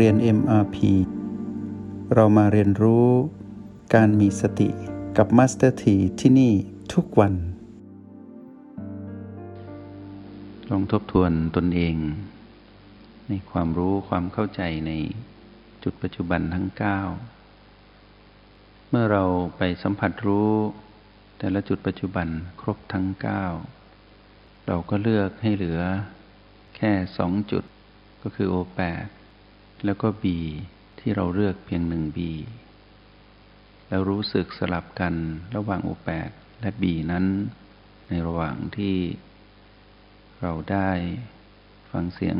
เรียน MRP เรามาเรียนรู้การมีสติกับ Master T ที่ที่นี่ทุกวัน ลองทบทวนตนเอง ในความรู้ความเข้าใจในจุดปัจจุบันทั้ง 9 เมื่อเราไปสัมผัสรู้แต่ละจุดปัจจุบันครบทั้ง 9 เราก็เลือกให้เหลือแค่สองจุดก็คือ O8 แล้วก็ B ที่เราเลือกเพียงหนึ่ง B แล้วรู้สึกสลับกันระหว่าง O8 และ B นั้น ในระหว่างที่เราได้ฟังเสียง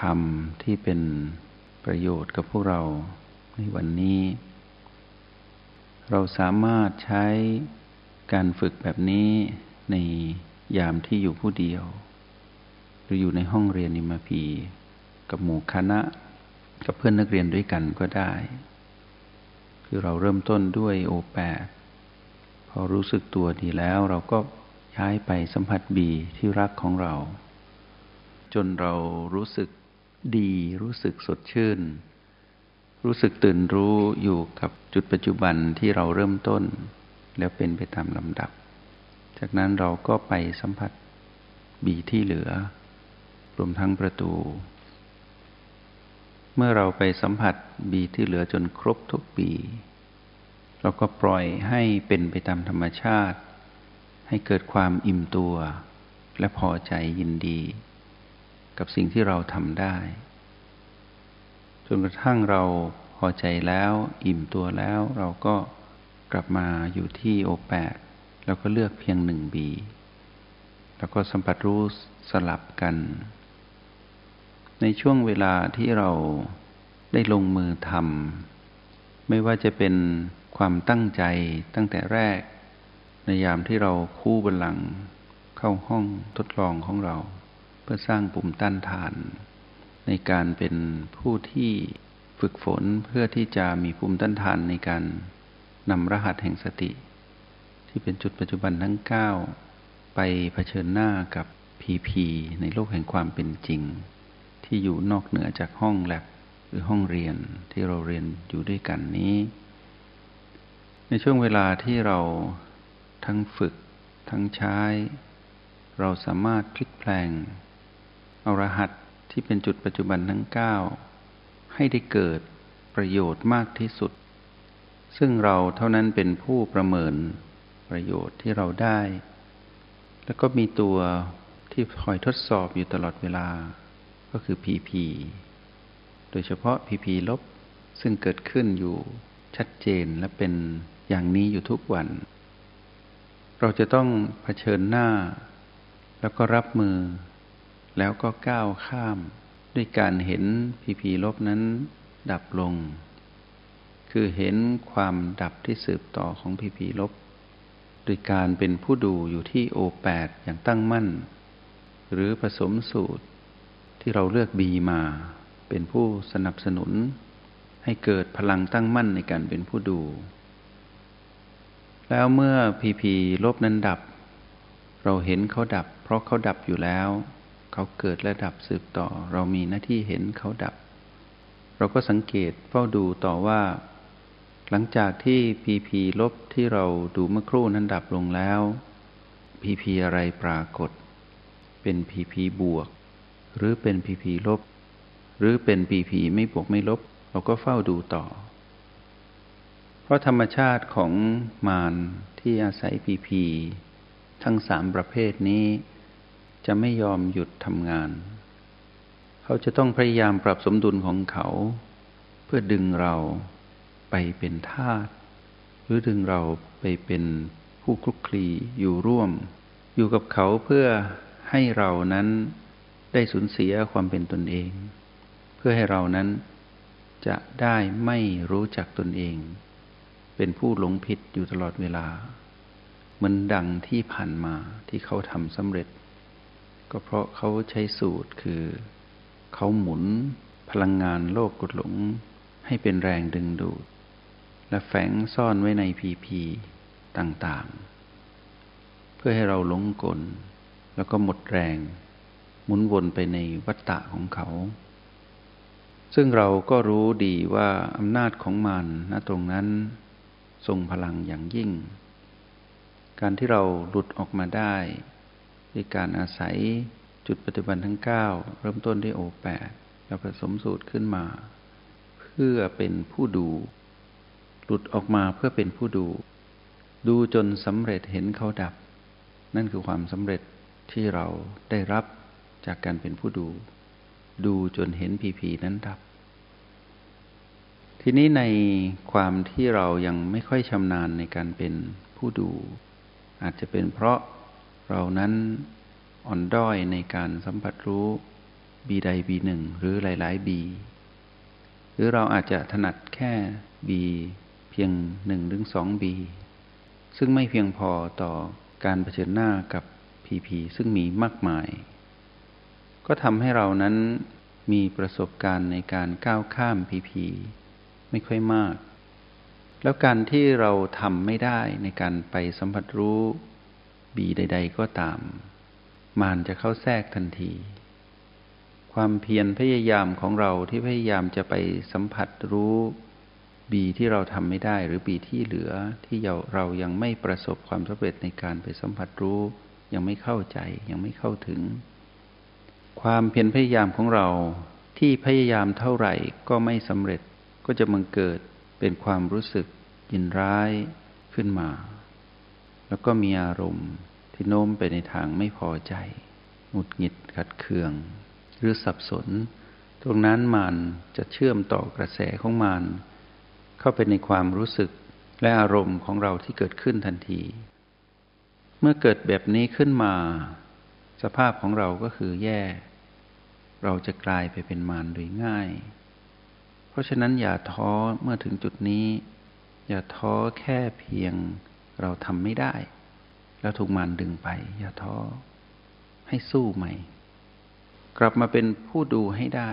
ธรรมที่เป็นประโยชน์กับพวกเราในวันนี้ เราสามารถใช้การฝึกแบบนี้ในยามที่อยู่ผู้เดียว หรืออยู่ในห้องเรียนนิมพีกับหมู่คณะ กับเพื่อนนักเรียนด้วยกันก็ได้ คือเราเริ่มต้นด้วยโอแปดพอรู้สึกตัวดีแล้วเราก็ย้ายไปสัมผัสบีที่รักของเรา จนเรารู้สึกดีรู้สึกสดชื่น รู้สึกตื่นรู้อยู่กับจุดปัจจุบันที่เราเริ่มต้น แล้วเป็นไปตามลำดับ จากนั้นเราก็ไปสัมผัสบีที่เหลือ รวมทั้งประตู เมื่อเราไปสัมผัสบีที่เหลือจนครบทุกปี เราก็ปล่อยให้เป็นไปตามธรรมชาติ ให้เกิดความอิ่มตัว และพอใจยินดี กับสิ่งที่เราทำได้จนกระทั่งเราพอใจแล้วอิ่มตัวแล้วเราก็กลับมาอยู่ที่โอแปดแล้วก็เลือกเพียงหนึ่งบี แล้วก็สัมผัสรู้สลับกัน ในช่วงเวลาที่เราได้ลงมือทำไม่ว่าจะเป็นความตั้งใจตั้งแต่แรก ในยามที่เราคู่บัลลังเข้าห้องทดลองของเรา เพื่อสร้างปุ่มต้านทาน ในการเป็นผู้ที่ฝึกฝนเพื่อที่จะมีภูมิต้านทานในการนำรหัสแห่งสติ ที่เป็นจุดปัจจุบันทั้ง 9 ไปเผชิญหน้ากับพีพีในโลกแห่งความเป็นจริง ที่อยู่นอกเหนือจากห้องแลบหรือห้องเรียนที่เราเรียนอยู่ด้วยกันนี้ ในช่วงเวลาที่เราทั้งฝึกทั้งใช้ เราสามารถพลิกแปลงเอารหัสที่เป็นจุดปัจจุบันทั้ง 9 ให้ได้เกิดประโยชน์มากที่สุด ซึ่งเราเท่านั้นเป็นผู้ประเมินประโยชน์ที่เราได้ แล้วก็มีตัวที่คอยทดสอบอยู่ตลอดเวลา ก็คือ PP โดยเฉพาะ PP ลบซึ่งเกิดขึ้นอยู่ชัดเจนและเป็นอย่างนี้อยู่ทุกวัน เราจะต้องเผชิญหน้า แล้วก็รับมือ แล้วก็ก้าวข้าม ด้วยการเห็น PP ลบนั้น ดับลง คือเห็นความดับที่สืบต่อของ PP ลบโดยการเป็นผู้ดูอยู่ที่โอแปดอย่างตั้งมั่น หรือผสมสูตร ที่เราเลือกบีมา เป็นผู้สนับสนุน ให้เกิดพลังตั้งมั่นในการเป็นผู้ดู แล้วเมื่อพีพีลบนั้นดับ เราเห็นเขาดับ เพราะเขาดับอยู่แล้ว เขาเกิดและดับสืบต่อ เรามีหน้าที่เห็นเขาดับ เราก็สังเกตเฝ้าดูต่อว่า หลังจากที่พีพีลบที่เราดูเมื่อครู่นั้นดับลงแล้วพีพีอะไรปรากฏ เป็นพีพีบวก หรือเป็นผีผีลบ หรือเป็นผีผีไม่บวกไม่ลบ เราก็เฝ้าดูต่อ เพราะธรรมชาติของมารที่อาศัยผีผีทั้งสามประเภทนี้ จะไม่ยอมหยุดทำงาน เขาจะต้องพยายามปรับสมดุลของเขา เพื่อดึงเราไปเป็นทาสหรือดึงเราไปเป็นผู้คลุกคลีอยู่ร่วม อยู่กับเขาเพื่อให้เรานั้น ได้สูญเสียความเป็นตนเอง เพื่อให้เรานั้นจะได้ไม่รู้จักตนเอง เป็นผู้หลงผิดอยู่ตลอดเวลา เหมือนดังที่ผ่านมาที่เขาทำสำเร็จ ก็เพราะเขาใช้สูตรคือ เขาหมุนพลังงานโลกกดหลง ให้เป็นแรงดึงดูด และแฝงซ่อนไว้ในพีพีต่างๆ เพื่อให้เราหลงกล แล้วก็หมดแรง หมุนวนไปในวัฏฏะของเขา ซึ่งเราก็รู้ดีว่าอำนาจของมันณตรงนั้นทรงพลังอย่างยิ่ง การที่เราหลุดออกมาได้ด้วยการอาศัยจุดปฏิบัติทั้ง 9 เริ่มต้นที่โอแปดแล้วผสมสูตรขึ้นมา เพื่อเป็นผู้ดู หลุดออกมาเพื่อเป็นผู้ดู ดูจนสำเร็จเห็นเขาดับ นั่นคือความสำเร็จที่เราได้รับ จากการเป็นผู้ดู ดูจนเห็นพีพีนั้นดับ ทีนี้ในความที่เรายังไม่ค่อยชำนาญในการเป็นผู้ดู อาจจะเป็นเพราะเรานั้นอ่อนด้อยในการสัมผัสรู้บีใดบีหนึ่งหรือหลาย ๆ บี หรือเราอาจจะถนัดแค่บีเพียงหนึ่งหรือสองบีซึ่งไม่เพียงพอต่อการเผชิญหน้ากับพีพีซึ่งมีมากมาย ก็ทำให้เรานั้นมีประสบการณ์ในการก้าวข้ามพีพีไม่ค่อยมาก แล้วการที่เราทำไม่ได้ในการไปสัมผัสรู้บีใด ๆ ก็ตาม มานจะเข้าแทรกทันที ความเพียรพยายามของเราที่พยายามจะไปสัมผัสรู้บีที่เราทำไม่ได้หรือบีที่เหลือที่เรายังไม่ประสบความสำเร็จในการไปสัมผัสรู้ ยังไม่เข้าใจยังไม่เข้าถึง ความเพียรพยายามของเราที่พยายามเท่าไหร่ก็ไม่สำเร็จก็จะมังเกิดเป็นความรู้สึกยินร้ายขึ้นมา แล้วก็มีอารมณ์ที่โน้มไปในทางไม่พอใจหงุดหงิดขัดเคือง หรือสับสน ตรงนั้นมันจะเชื่อมต่อกระแสของมันเข้าไปในความรู้สึกและอารมณ์ของเราที่เกิดขึ้นทันที เมื่อเกิดแบบนี้ขึ้นมา สภาพของเราก็คือแย่ เราจะกลายไปเป็นมารโดยง่าย เพราะฉะนั้นอย่าท้อเมื่อถึงจุดนี้ อย่าท้อแค่เพียงเราทำไม่ได้ แล้วถูกมันดึงไป อย่าท้อ ให้สู้ใหม่ กลับมาเป็นผู้ดูให้ได้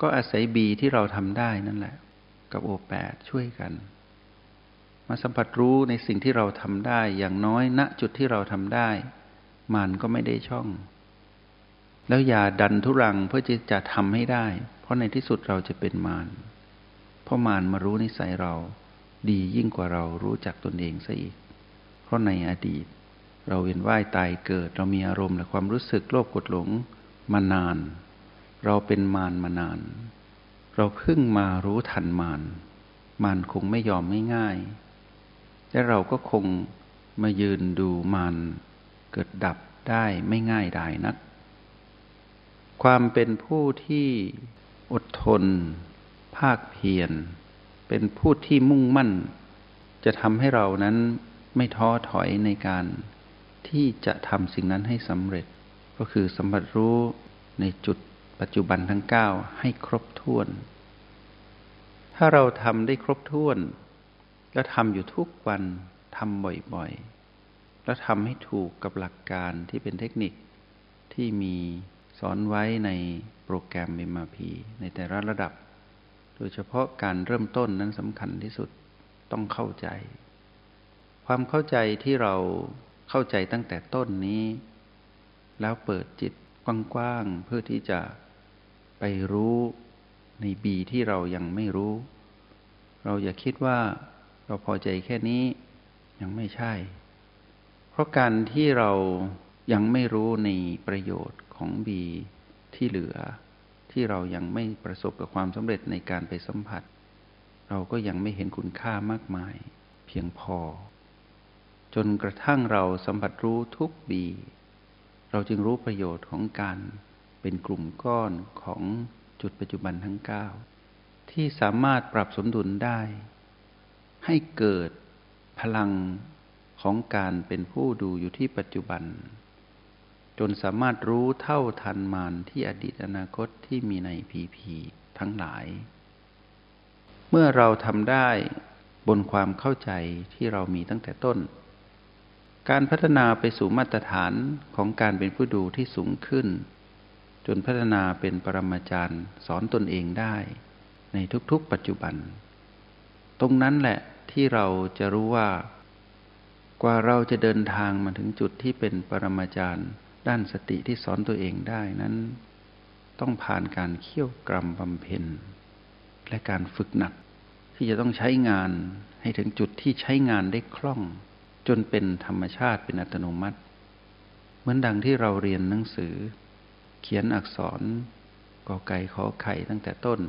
ก็อาศัยบีที่เราทำได้นั่นแหละ กับโอแปดช่วยกัน มาสัมผัสรู้ในสิ่งที่เราทำได้ อย่างน้อยณจุดที่เราทำได้ มันก็ไม่ได้ช่อง แล้วอย่าดันทุรังเพื่อจะจะทำให้ได้ เพราะในที่สุดเราจะเป็นมารเพราะมารมารู้นิสัยเรา ดียิ่งกว่าเรารู้จักตนเองซะอีก เพราะในอดีต เราเวียนว่ายตายเกิด เรามีอารมณ์และความรู้สึกโลภกดหลงมานาน เราเป็นมารมานาน เราเพิ่งมารู้ทันมารมารคงไม่ยอมไม่ง่ายและเราก็คงมายืนดูมาร เกิดดับได้ไม่ง่ายได้นัก ความเป็นผู้ที่อดทน ภาคเพียร เป็นผู้ที่มุ่งมั่น จะทำให้เรานั้นไม่ท้อถอยในการที่จะทำสิ่งนั้นให้สำเร็จ ก็คือสัมผัสรู้ในจุดปัจจุบันทั้ง 9 ให้ครบถ้วน ถ้าเราทำได้ครบถ้วน แล้วทำอยู่ทุกวันทำบ่อยๆ แล้วทำให้ถูกกับหลักการที่เป็นเทคนิคที่มีสอนไว้ในโปรแกรม MRP ในแต่ละระดับ โดยเฉพาะการเริ่มต้นนั้นสำคัญที่สุดต้องเข้าใจ ความเข้าใจที่เราเข้าใจตั้งแต่ต้นนี้ แล้วเปิดจิตกว้างๆเพื่อที่จะไปรู้ในบีที่เรายังไม่รู้ เราอย่าคิดว่าเราพอใจแค่นี้ยังไม่ใช่ เพราะการที่เรายังไม่รู้ในประโยชน์ของบีที่เหลือ ที่เรายังไม่ประสบกับความสำเร็จในการไปสัมผัส เราก็ยังไม่เห็นคุณค่ามากมาย เพียงพอ จนกระทั่งเราสัมผัสรู้ทุกบี เราจึงรู้ประโยชน์ของการเป็นกลุ่มก้อนของจุดปัจจุบันทั้ง 9 ที่สามารถปรับสมดุลได้ ให้เกิดพลัง ของการเป็นผู้ดูอยู่ที่ปัจจุบัน จนสามารถรู้เท่าทันมานที่อดีตอนาคตที่มีในพีพีทั้งหลาย เมื่อเราทำได้บนความเข้าใจที่เรามีตั้งแต่ต้น การพัฒนาไปสู่มาตรฐานของการเป็นผู้ดูที่สูงขึ้น จนพัฒนาเป็นปรมาจารย์สอนตนเองได้ในทุกๆปัจจุบัน ตรงนั้นแหละที่เราจะรู้ว่า กว่าเราจะเดินทางมาถึงจุดที่เป็นปรมาจารย์ ด้านสติที่สอนตัวเองได้นั้น ต้องผ่านการเคี่ยวกรรมบำเพ็ญและการฝึกหนัก ที่จะต้องใช้งานให้ถึงจุดที่ใช้งานได้คล่อง จนเป็นธรรมชาติเป็นอัตโนมัติ เหมือนดังที่เราเรียนหนังสือ เขียนอักษรกอไก่ขอไข่ตั้งแต่ต้น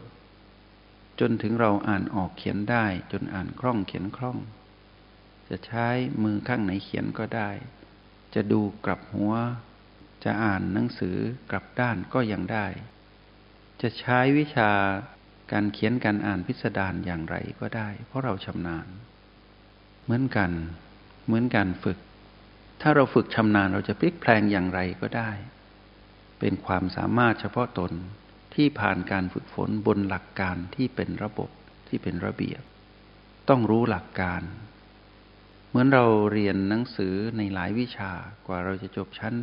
จนถึงเราอ่านออกเขียนได้ จนอ่านคล่องเขียนคล่อง จะใช้มือข้างไหนเขียนก็ได้ จะดูกลับหัว จะอ่านหนังสือกลับด้านก็ยังได้ จะใช้วิชาการเขียนการอ่านพิสดารอย่างไรก็ได้ เพราะเราชำนาญ เหมือนกัน เหมือนการฝึก ถ้าเราฝึกชำนาญเราจะพลิกแพลงอย่างไรก็ได้ เป็นความสามารถเฉพาะตนที่ผ่านการฝึกฝนบนหลักการที่เป็นระบบที่เป็นระเบียบ ต้องรู้หลักการ เหมือนเราเรียนหนังสือในหลายวิชากว่าเราจะจบชั้น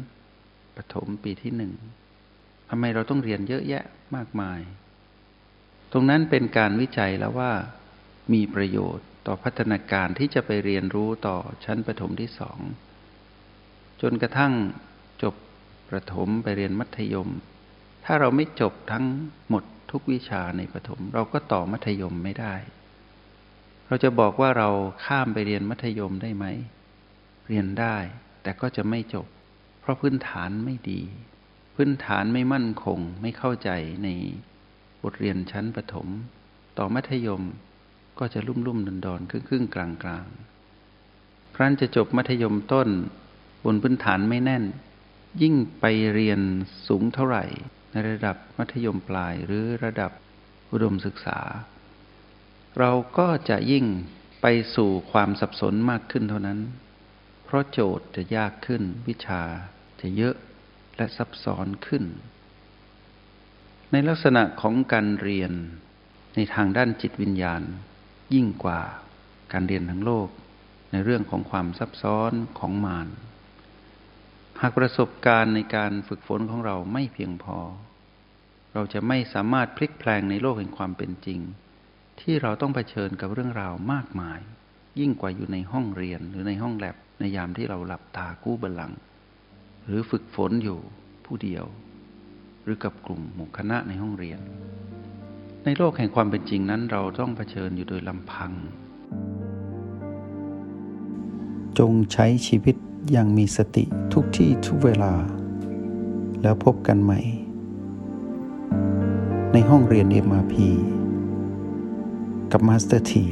ประถมปีที่หนึ่งทำไมเราต้องเรียนเยอะแยะมากมาย ตรงนั้นเป็นการวิจัยแล้วว่า มีประโยชน์ต่อพัฒนาการที่จะไปเรียนรู้ต่อชั้นประถมที่สอง จนกระทั่งจบประถมไปเรียนมัธยม ถ้าเราไม่จบทั้งหมดทุกวิชาในประถม เราก็ต่อมัธยมไม่ได้ เราจะบอกว่าเราข้ามไปเรียนมัธยมได้ไหม เรียนได้ แต่ก็จะไม่จบ เพราะพื้นฐานไม่ดี พื้นฐานไม่มั่นคงไม่เข้าใจในบทเรียนชั้นประถม ต่อมัธยมก็จะลุ่มลุ่มดอนดอนครึ่งครึ่งกลางกลางครั้นจะจบมัธยมต้น บนพื้นฐานไม่แน่น ยิ่งไปเรียนสูงเท่าไหร่ ในระดับมัธยมปลายหรือระดับอุดมศึกษาเรา ก็จะยิ่งไปสู่ความสับสนมากขึ้นเท่านั้น เพราะโจทย์จะยากขึ้น วิชาจะเยอะและซับซ้อนขึ้น ในลักษณะของการเรียนในทางด้านจิตวิญญาณ ยิ่งกว่าการเรียนทั้งโลก ในเรื่องของความซับซ้อนของมารหากประสบการณ์ในการฝึกฝนของเราไม่เพียงพอ เราจะไม่สามารถพลิกแพลงในโลกแห่งความเป็นจริง ที่เราต้องเผชิญกับเรื่องราวมากมาย ยิ่งกว่าอยู่ในห้องเรียนหรือในห้องแลบในยามที่เราหลับตากู้บัลลังหรือฝึกฝนอยู่ผู้เดียว หรือกับกลุ่มหมู่คณะในห้องเรียน ในโลกแห่งความเป็นจริงนั้น เราต้องเผชิญอยู่โดยลำพัง จงใช้ชีวิตอย่างมีสติทุกที่ทุกเวลา แล้วพบกันใหม่ ในห้องเรียน MRP กับมาสเตอร์ที